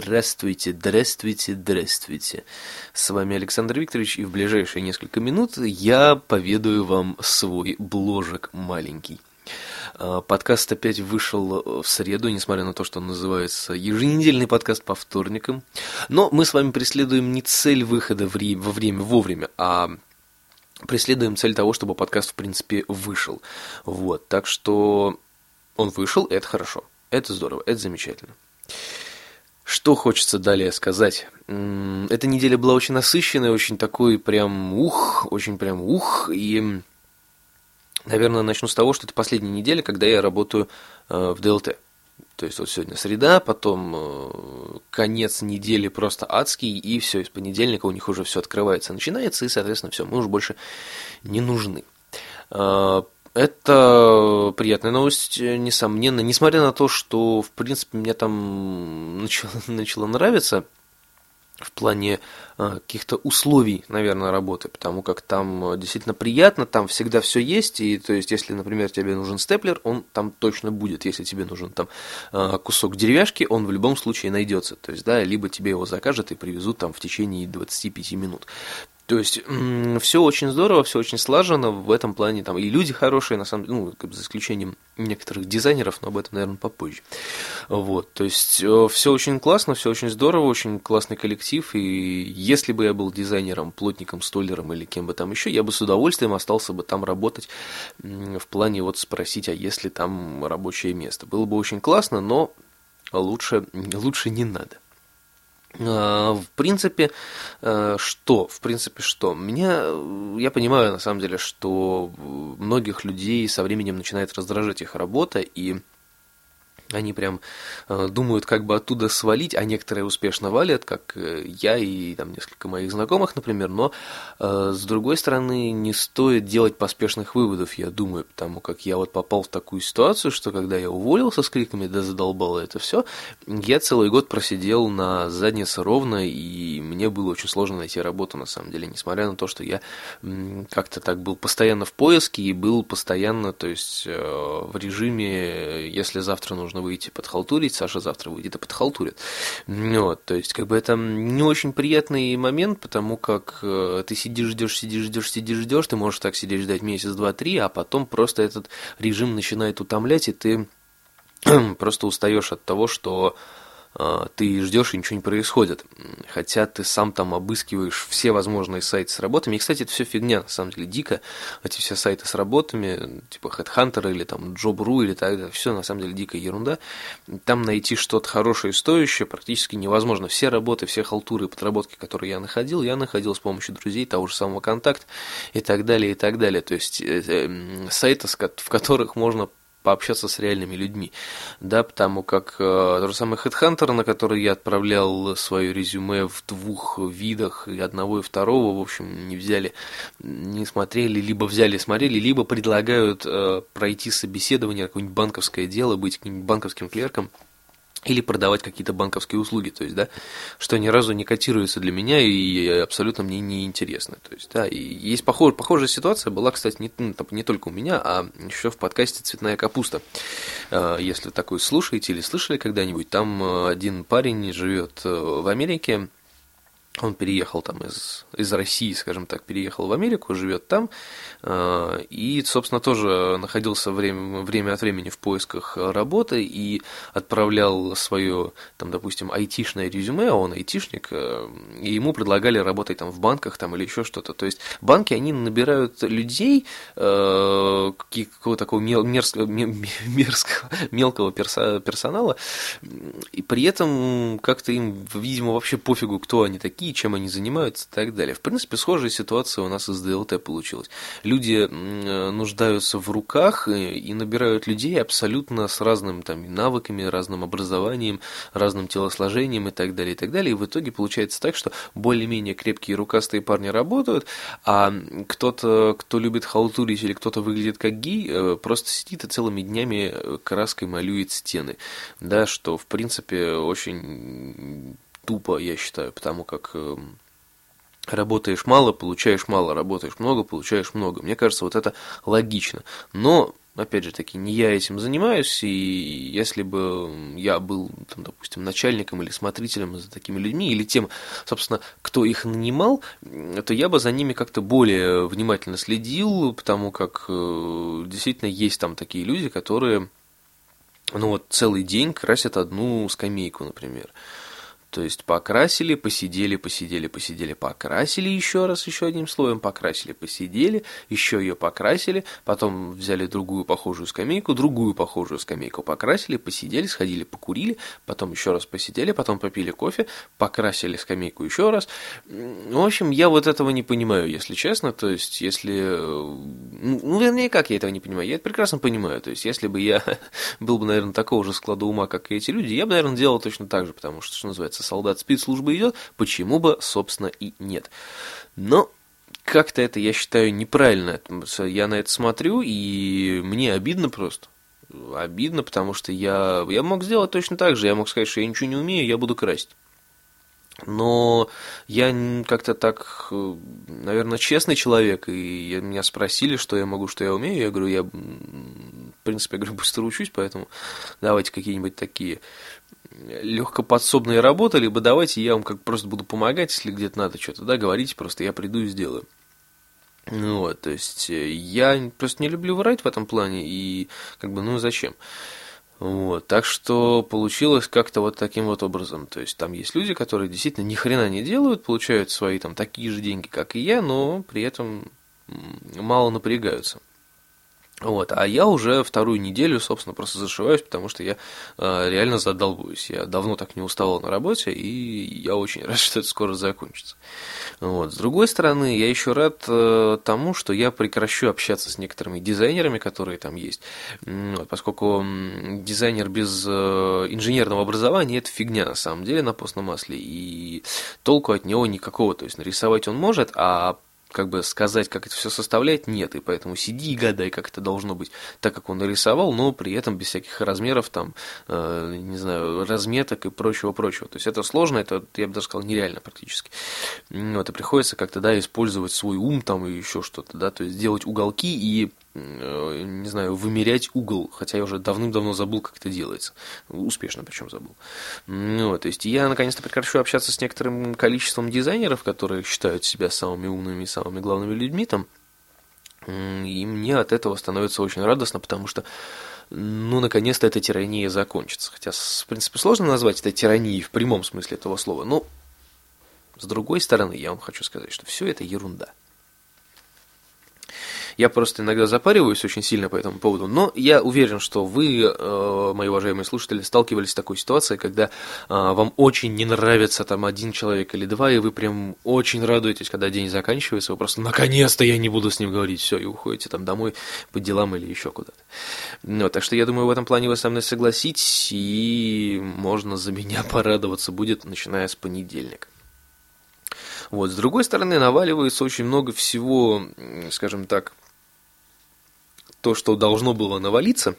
Здравствуйте, здравствуйте, здравствуйте. С вами Александр Викторович, и в ближайшие несколько минут я поведаю вам свой бложек маленький. А, подкаст опять вышел в среду, несмотря на то, что он называется еженедельный подкаст по вторникам. Но мы с вами преследуем не цель выхода во время вовремя, а преследуем цель того, чтобы подкаст, в принципе, вышел. Вот, так что он вышел, это хорошо, это здорово, это замечательно. Что хочется далее сказать? Эта неделя была очень насыщенная, очень такой прям ух, очень прям ух, и, наверное, начну с того, что это последняя неделя, когда я работаю э, в ДЛТ. То есть вот сегодня среда, потом э, конец недели просто адский, и все, из понедельника у них уже все открывается, начинается, и, соответственно, все, мы уже больше не нужны. Это приятная новость, несомненно, несмотря на то, что, в принципе, мне там начало, начало нравиться в плане а, каких-то условий, наверное, работы, потому как там действительно приятно, там всегда все есть, и то есть, если, например, тебе нужен степлер, он там точно будет, если тебе нужен там а, кусок деревяшки, он в любом случае найдется, то есть, да, либо тебе его закажут и привезут там в течение 25 минут. То есть все очень здорово, все очень слажено в этом плане, там и люди хорошие, на самом деле, ну, как бы за исключением некоторых дизайнеров, но об этом, наверное, попозже. Вот, то есть э, все очень классно, все очень здорово, очень классный коллектив, и если бы я был дизайнером, плотником, столером или кем бы там еще, я бы с удовольствием остался бы там работать в плане вот спросить, а если там рабочее место. Было бы очень классно, но лучше, лучше не надо. А, в принципе, э, что? В принципе, что? Меня, э, я понимаю, на самом деле, что многих людей со временем начинает раздражать их работа, и они прям э, думают, как бы оттуда свалить, а некоторые успешно валят, как э, я и там несколько моих знакомых, например, но э, с другой стороны не стоит делать поспешных выводов, я думаю, потому как я вот попал в такую ситуацию, что когда я уволился с криками «да задолбало это все», я целый год просидел на заднице ровно, и мне было очень сложно найти работу на самом деле, несмотря на то, что я как-то так был постоянно в поиске и был постоянно, то есть в режиме, если завтра нужно нужно выйти подхалтурить, Саша завтра выйдет и подхалтурит. Вот, то есть, как бы это не очень приятный момент, потому как э, ты сидишь, ждешь, сидишь, ждешь, сидишь, ждешь, ты можешь так сидеть, ждать месяц, два, три, а потом просто этот режим начинает утомлять, и ты просто устаешь от того, что ты ждешь и ничего не происходит. Хотя ты сам там обыскиваешь все возможные сайты с работами. И, кстати, это все фигня, на самом деле, дико. Эти все сайты с работами, типа Headhunter или там Job.ru или так далее, все на самом деле дикая ерунда. Там найти что-то хорошее и стоящее практически невозможно. Все работы, все халтуры и подработки, которые я находил, я находил с помощью друзей, того же самого контакт и так далее, и так далее. То есть э, э, сайты, в которых можно пообщаться с реальными людьми, да, потому как э, тот же самый HeadHunter, на который я отправлял свое резюме в двух видах, и одного и второго, в общем, не взяли, не смотрели, либо взяли, смотрели, либо предлагают э, пройти собеседование, какое-нибудь банковское дело, быть каким-нибудь банковским клерком, или продавать какие-то банковские услуги, то есть, да, что ни разу не котируется для меня и абсолютно мне не интересно, то есть, да, и есть похож, похожая ситуация была, кстати, не, ну, не только у меня, а еще в подкасте «Цветная капуста», а, если такой слушаете или слышали когда-нибудь, там э, один парень живет э, в Америке, он переехал там из, из России, скажем так, переехал в Америку, живет там, э, и, собственно, тоже находился время, время от времени в поисках работы и отправлял свое, там, допустим, айтишное резюме, а он айтишник, э, и ему предлагали работать там в банках там, или еще что-то. То есть банки, они набирают людей, э, какого-то такого мерзкого, мерзкого мелкого персонала, и при этом как-то им, видимо, вообще пофигу, кто они такие, какие, чем они занимаются и так далее. В принципе, схожая ситуация у нас из ДЛТ получилась. Люди нуждаются в руках и набирают людей абсолютно с разными там, навыками, разным образованием, разным телосложением и так далее, и так далее. И в итоге получается так, что более-менее крепкие рукастые парни работают, а кто-то, кто любит халтурить или кто-то выглядит как гей, э, просто сидит и целыми днями э, краской малюет стены. Да, что, в принципе, очень тупо, я считаю, потому как эм, работаешь мало, получаешь мало, работаешь много, получаешь много. Мне кажется, вот это логично. Но опять же таки, не я этим занимаюсь, и если бы я был, там, допустим, начальником или смотрителем за такими людьми, или тем, собственно, кто их нанимал, то я бы за ними как-то более внимательно следил, потому как э, действительно есть там такие люди, которые ну вот целый день красят одну скамейку, например. То есть покрасили, посидели, посидели, посидели, покрасили еще раз, еще одним слоем, покрасили, посидели, еще ее покрасили, потом взяли другую похожую скамейку, другую похожую скамейку покрасили, посидели, сходили, покурили, потом еще раз посидели, потом попили кофе, покрасили скамейку еще раз. В общем, я вот этого не понимаю, если честно. То есть, если... Ну, ну вернее, как я этого не понимаю? Я это прекрасно понимаю. То есть, если бы я был бы, наверное, такого же склада ума, как и эти люди, я бы, наверное, делал точно так же, потому что, что называется, солдат спецслужбы идет, почему бы, собственно, и нет. Но как-то это, я считаю, неправильно. Я на это смотрю, и мне обидно просто. Обидно, потому что я, я мог сделать точно так же. Я мог сказать, что я ничего не умею, я буду красить. Но я как-то так, наверное, честный человек, и меня спросили, что я могу, что я умею. Я говорю, я, в принципе, я говорю, быстро учусь, поэтому давайте какие-нибудь такие легкоподсобные работы, либо давайте я вам как просто буду помогать, если где-то надо что-то, да, говорите, просто я приду и сделаю. Ну вот, то есть э, я просто не люблю врать в этом плане, и как бы, ну зачем? Вот, так что получилось как-то вот таким вот образом. То есть там есть люди, которые действительно ни хрена не делают, получают свои там такие же деньги, как и я, но при этом мало напрягаются. Вот, а я уже вторую неделю, собственно, просто зашиваюсь, потому что я э, реально задолбуюсь. Я давно так не уставал на работе, и я очень рад, что это скоро закончится. Вот. С другой стороны, я еще рад э, тому, что я прекращу общаться с некоторыми дизайнерами, которые там есть. Вот, поскольку дизайнер без э, инженерного образования это фигня на самом деле на постном масле, и толку от него никакого. То есть нарисовать он может, а как бы сказать, как это все составляет, нет, и поэтому сиди и гадай, как это должно быть, так как он нарисовал, но при этом без всяких размеров, там, э, не знаю, разметок и прочего-прочего. То есть это сложно, это, я бы даже сказал, нереально практически. Вот, и приходится как-то, да, использовать свой ум там и еще что-то, да, то есть делать уголки и не знаю, вымерять угол, хотя я уже давным-давно забыл, как это делается. Успешно причем забыл. Ну, то есть я наконец-то прекращу общаться с некоторым количеством дизайнеров, которые считают себя самыми умными и самыми главными людьми там. И мне от этого становится очень радостно, потому что ну, наконец-то эта тирания закончится. Хотя, в принципе, сложно назвать это тиранией в прямом смысле этого слова. Но, с другой стороны, я вам хочу сказать, что все это ерунда. Я просто иногда запариваюсь очень сильно по этому поводу, но я уверен, что вы, э, мои уважаемые слушатели, сталкивались с такой ситуацией, когда э, вам очень не нравится там один человек или два, и вы прям очень радуетесь, когда день заканчивается, вы просто наконец-то я не буду с ним говорить, все, и уходите там домой по делам или еще куда-то. Ну, так что я думаю, в этом плане вы со мной согласитесь, и можно за меня порадоваться будет, начиная с понедельника. Вот, с другой стороны, наваливается очень много всего, скажем так, то, что должно было навалиться.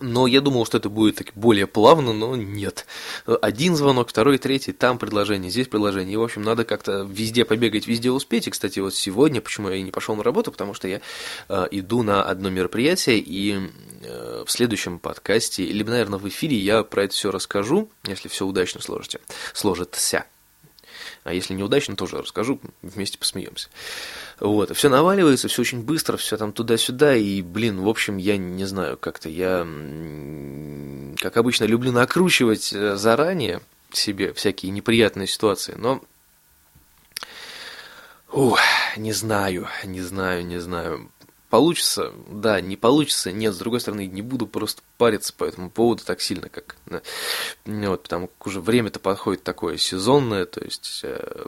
Но я думал, что это будет так более плавно, но нет. Один звонок, второй, третий, там предложение, здесь предложение. И, в общем, надо как-то везде побегать, везде успеть. И, кстати, вот сегодня, почему я и не пошел на работу, потому что я э, иду на одно мероприятие, и э, в следующем подкасте, либо, наверное, в эфире я про это все расскажу, если все удачно сложите, сложится. А если неудачно, тоже расскажу, вместе посмеемся. Вот, все наваливается, все очень быстро, все там туда-сюда, и, блин, в общем, я не знаю, как-то я, как обычно, люблю накручивать э, заранее себе всякие неприятные ситуации, но Ух, не знаю, не знаю, не знаю. Получится, да, не получится, нет, с другой стороны, не буду просто париться по этому поводу так сильно, как, да, вот, потому как уже время-то подходит такое сезонное, то есть, э,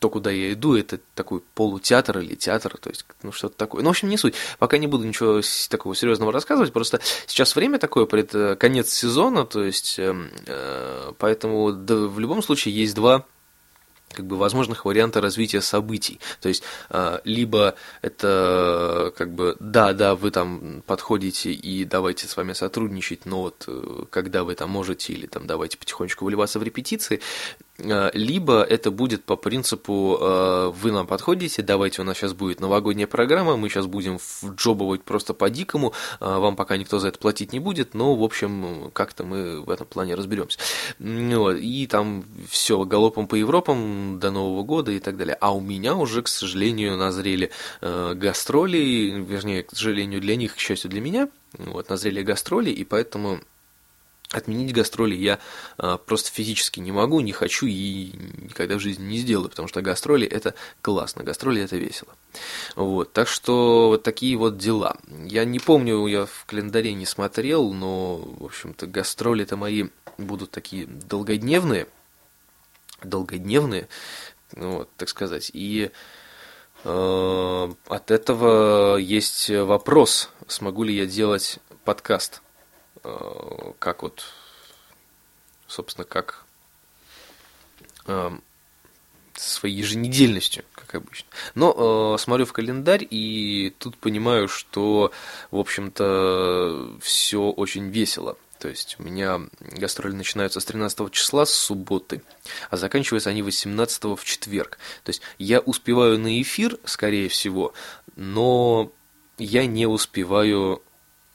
то, куда я иду, это такой полутеатр или театр, то есть, ну, что-то такое. Ну, в общем, не суть, пока не буду ничего такого серьезного рассказывать, просто сейчас время такое, пред э, конец сезона, то есть, э, э, поэтому да, в любом случае есть два как бы возможных варианта развития событий. То есть, а, либо это как бы, да, да, вы там подходите и давайте с вами сотрудничать, но вот э, когда вы там можете, или там давайте потихонечку выливаться в репетиции, Э, либо это будет по принципу э, вы нам подходите, давайте у нас сейчас будет новогодняя программа, мы сейчас будем джобовать просто по-дикому, э, вам пока никто за это платить не будет, но, в общем, как-то мы в этом плане разберемся. Вот, и там все галопом по Европам до Нового года и так далее. А у меня уже, к сожалению, назрели гастроли, вернее, к сожалению, для них, к счастью, для меня, вот, назрели гастроли, и поэтому Отменить гастроли я а, просто физически не могу, не хочу и никогда в жизни не сделаю, потому что гастроли это классно, гастроли это весело. Вот, так что вот такие вот дела. Я не помню, я в календаре не смотрел, но, в общем-то, гастроли это мои будут такие долгодневные, долгодневные, ну вот, так сказать, и э, от этого есть вопрос, смогу ли я делать подкаст как вот, собственно, как э, своей еженедельностью, как обычно. Но э, смотрю в календарь и тут понимаю, что, в общем-то, все очень весело. То есть у меня гастроли начинаются с 13 числа, с субботы, а заканчиваются они 18 в четверг. То есть я успеваю на эфир, скорее всего, но я не успеваю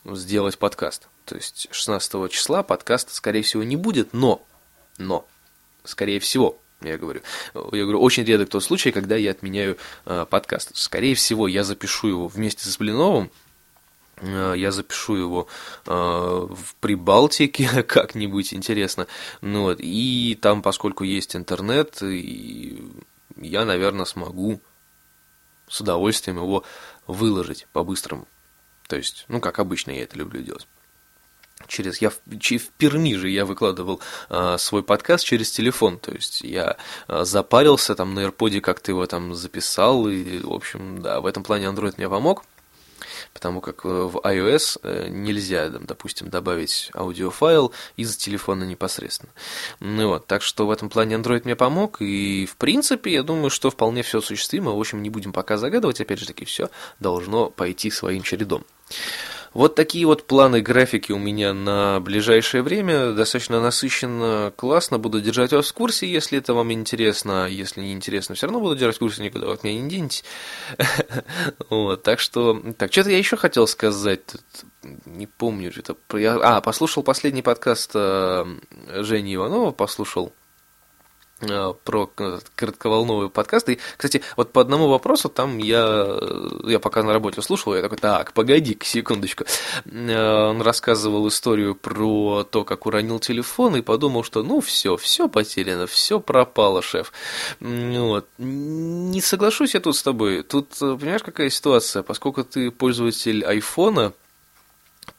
сделать подкаст. То есть 16 числа подкаста, скорее всего, не будет, но, но, скорее всего, я говорю, я говорю, очень редок тот случай, когда я отменяю э, подкаст. Скорее всего, я запишу его вместе с Блиновым, э, я запишу его э, в Прибалтике как-нибудь интересно. Ну, вот, и там, поскольку есть интернет, и я, наверное, смогу с удовольствием его выложить по-быстрому. То есть, ну, как обычно я это люблю делать через я в, в Перми же я выкладывал а, свой подкаст через телефон, то есть я а, запарился там на AirPod, как ты его там записал, и, в общем, да, в этом плане Android мне помог, потому как э, в iOS э, нельзя, допустим, добавить аудиофайл из телефона непосредственно. Ну вот, так что в этом плане Android мне помог, и, в принципе, я думаю, что вполне все осуществимо, в общем, не будем пока загадывать, опять же таки, все должно пойти своим чередом. Вот такие вот планы графики у меня на ближайшее время. Достаточно насыщенно, классно. Буду держать вас в курсе, если это вам интересно. Если не интересно, все равно буду держать в курсе, никуда от меня не денетесь. Вот, так что... Так, что-то я еще хотел сказать. Не помню, что-то... А, послушал последний подкаст э, Жени Иванова, послушал про коротковолновые подкасты. И, кстати, вот по одному вопросу там я, я пока на работе слушал, я такой, так, погоди секундочку. Э, он рассказывал историю про то, как уронил телефон, и подумал, что ну все, все потеряно, все пропало, шеф. Вот. Не соглашусь я тут с тобой. Тут, э, понимаешь, какая ситуация? Поскольку ты пользователь айфона,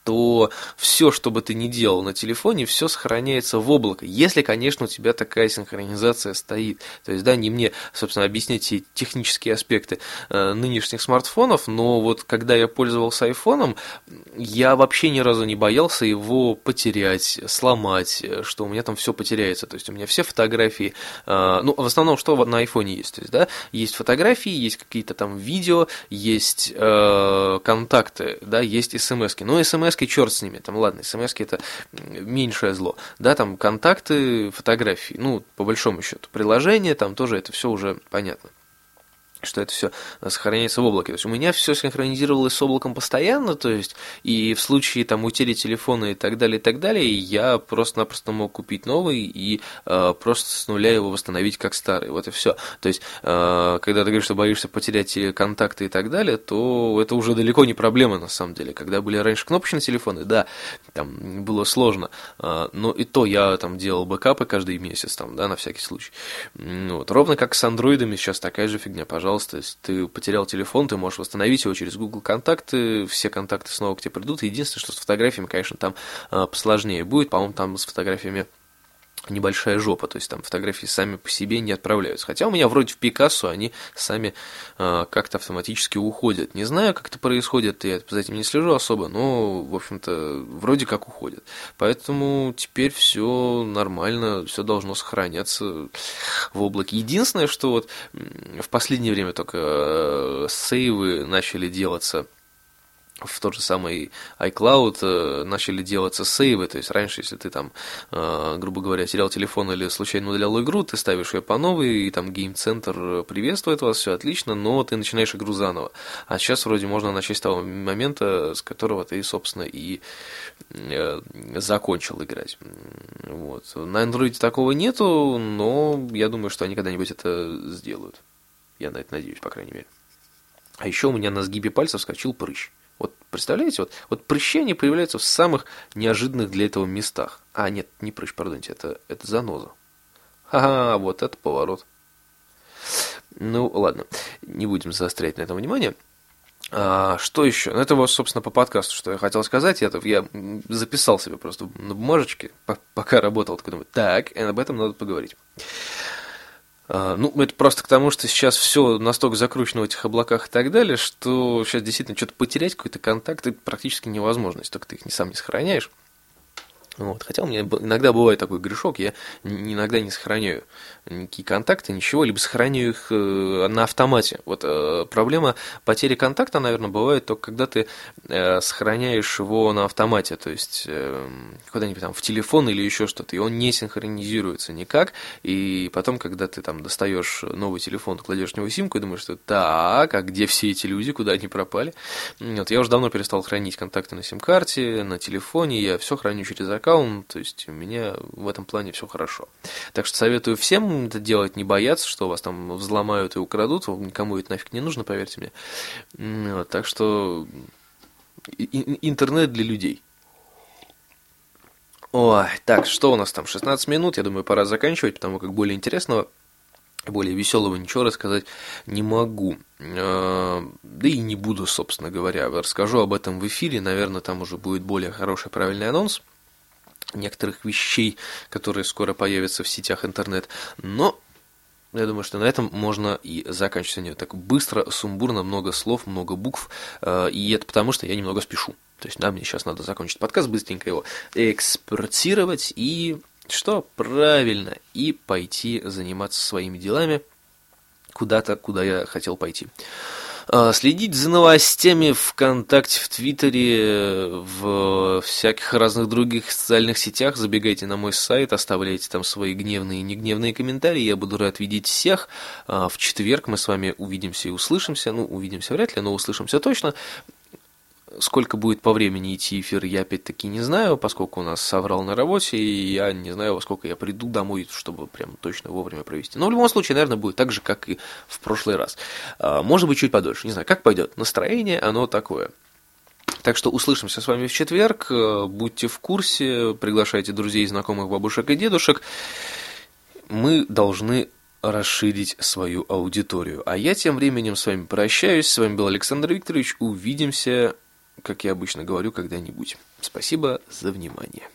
то все, что бы ты ни делал на телефоне, все сохраняется в облако. Если, конечно, у тебя такая синхронизация стоит. То есть, да, не мне, собственно, объяснять эти технические аспекты э, нынешних смартфонов, но вот когда я пользовался айфоном, я вообще ни разу не боялся его потерять, сломать, что у меня там все потеряется. То есть, у меня все фотографии, э, ну, в основном, что на айфоне есть. То есть, да, есть фотографии, есть какие-то там видео, есть э, контакты, да, есть смс-ки. Ну, смс смс черт с ними, там, ладно, смс это меньшее зло, да, там контакты, фотографии, ну, по большому счету, приложение, там тоже это все уже понятно что это все сохраняется в облаке. То есть у меня все синхронизировалось с облаком постоянно, то есть и в случае там утери телефона и так далее, и так далее, я просто-напросто мог купить новый и э, просто с нуля его восстановить как старый. Вот и все. То есть, э, когда ты говоришь, что боишься потерять контакты и так далее, то это уже далеко не проблема на самом деле. Когда были раньше кнопочные телефоны, да, там было сложно, э, но и то я там делал бэкапы каждый месяц, там, да, на всякий случай. Вот. Ровно как с андроидами сейчас такая же фигня, пожалуйста пожалуйста, ты потерял телефон, ты можешь восстановить его через Google контакты, все контакты снова к тебе придут. Единственное, что с фотографиями, конечно, там э, посложнее будет, по-моему, там с фотографиями небольшая жопа, то есть там фотографии сами по себе не отправляются. Хотя у меня вроде в Пикассо они сами э, как-то автоматически уходят. Не знаю, как это происходит, я за этим не слежу особо, но, в общем-то, вроде как уходят. Поэтому теперь все нормально, все должно сохраняться в облаке. Единственное, что вот в последнее время только э, сейвы начали делаться в тот же самый iCloud э, начали делаться сейвы, то есть раньше, если ты там, э, грубо говоря, терял телефон или случайно удалял игру, ты ставишь ее по новой, и там гейм-центр приветствует вас, все отлично, но ты начинаешь игру заново. А сейчас вроде можно начать с того момента, с которого ты, собственно, и э, закончил играть. Вот. На Android такого нету, но я думаю, что они когда-нибудь это сделают. Я на это надеюсь, по крайней мере. А еще у меня на сгибе пальцев скачил прыщ. Вот представляете, вот, вот прыщи, они появляются в самых неожиданных для этого местах. А, нет, не прыщ, пардонте, это, это заноза. Ага, вот это поворот. Ну, ладно, не будем заострять на этом внимание. А, что еще? Ну, это вот, собственно, по подкасту, что я хотел сказать. Это я записал себе просто на бумажечке, пока работал. Такой думаю, так, об этом надо поговорить. А, ну, это просто к тому, что сейчас все настолько закручено в этих облаках и так далее, что сейчас действительно что-то потерять, какой-то контакт практически невозможно, если только ты их не сам не сохраняешь. Вот. Хотя у меня иногда бывает такой грешок, я иногда не сохраняю никакие контакты, ничего, либо сохраняю их э, на автомате. Вот э, проблема потери контакта, наверное, бывает только когда ты э, сохраняешь его на автомате, то есть куда-нибудь там в телефон или еще что-то, и он не синхронизируется никак, и потом, когда ты там достаешь новый телефон, кладешь в него симку и думаешь, что так, а где все эти люди, куда они пропали? Вот, я уже давно перестал хранить контакты на сим-карте, на телефоне, я все храню через аккаунт, то есть у меня в этом плане все хорошо. Так что советую всем это делать, не бояться, что вас там взломают и украдут, никому это нафиг не нужно, поверьте мне. Вот, так что интернет для людей. Ой, так, что у нас там, 16 минут, я думаю, пора заканчивать, потому как более интересного, более веселого ничего рассказать не могу. А, да и не буду, собственно говоря. Расскажу об этом в эфире, наверное, там уже будет более хороший правильный анонс некоторых вещей, которые скоро появятся в сетях интернет. Но я думаю, что на этом можно и заканчивать сегодня так быстро, сумбурно, много слов, много букв. Э, и это потому, что я немного спешу. То есть, да, мне сейчас надо закончить подкаст, быстренько его экспортировать и что? Правильно. И пойти заниматься своими делами куда-то, куда я хотел пойти. А, следить за новостями ВКонтакте, в Твиттере, в всяких разных других социальных сетях. Забегайте на мой сайт, оставляйте там свои гневные и негневные комментарии. Я буду рад видеть всех. А, в четверг мы с вами увидимся и услышимся. Ну, увидимся вряд ли, но услышимся точно. Сколько будет по времени идти эфир, я опять-таки не знаю, поскольку у нас соврал на работе, и я не знаю, во сколько я приду домой, чтобы прям точно вовремя провести. Но в любом случае, наверное, будет так же, как и в прошлый раз. А, может быть, чуть подольше, не знаю, как пойдет. Настроение, оно такое. Так что услышимся с вами в четверг. Будьте в курсе, приглашайте друзей, знакомых, бабушек и дедушек. Мы должны расширить свою аудиторию. А я тем временем с вами прощаюсь. С вами был Александр Викторович. Увидимся как я обычно говорю, когда-нибудь. Спасибо за внимание.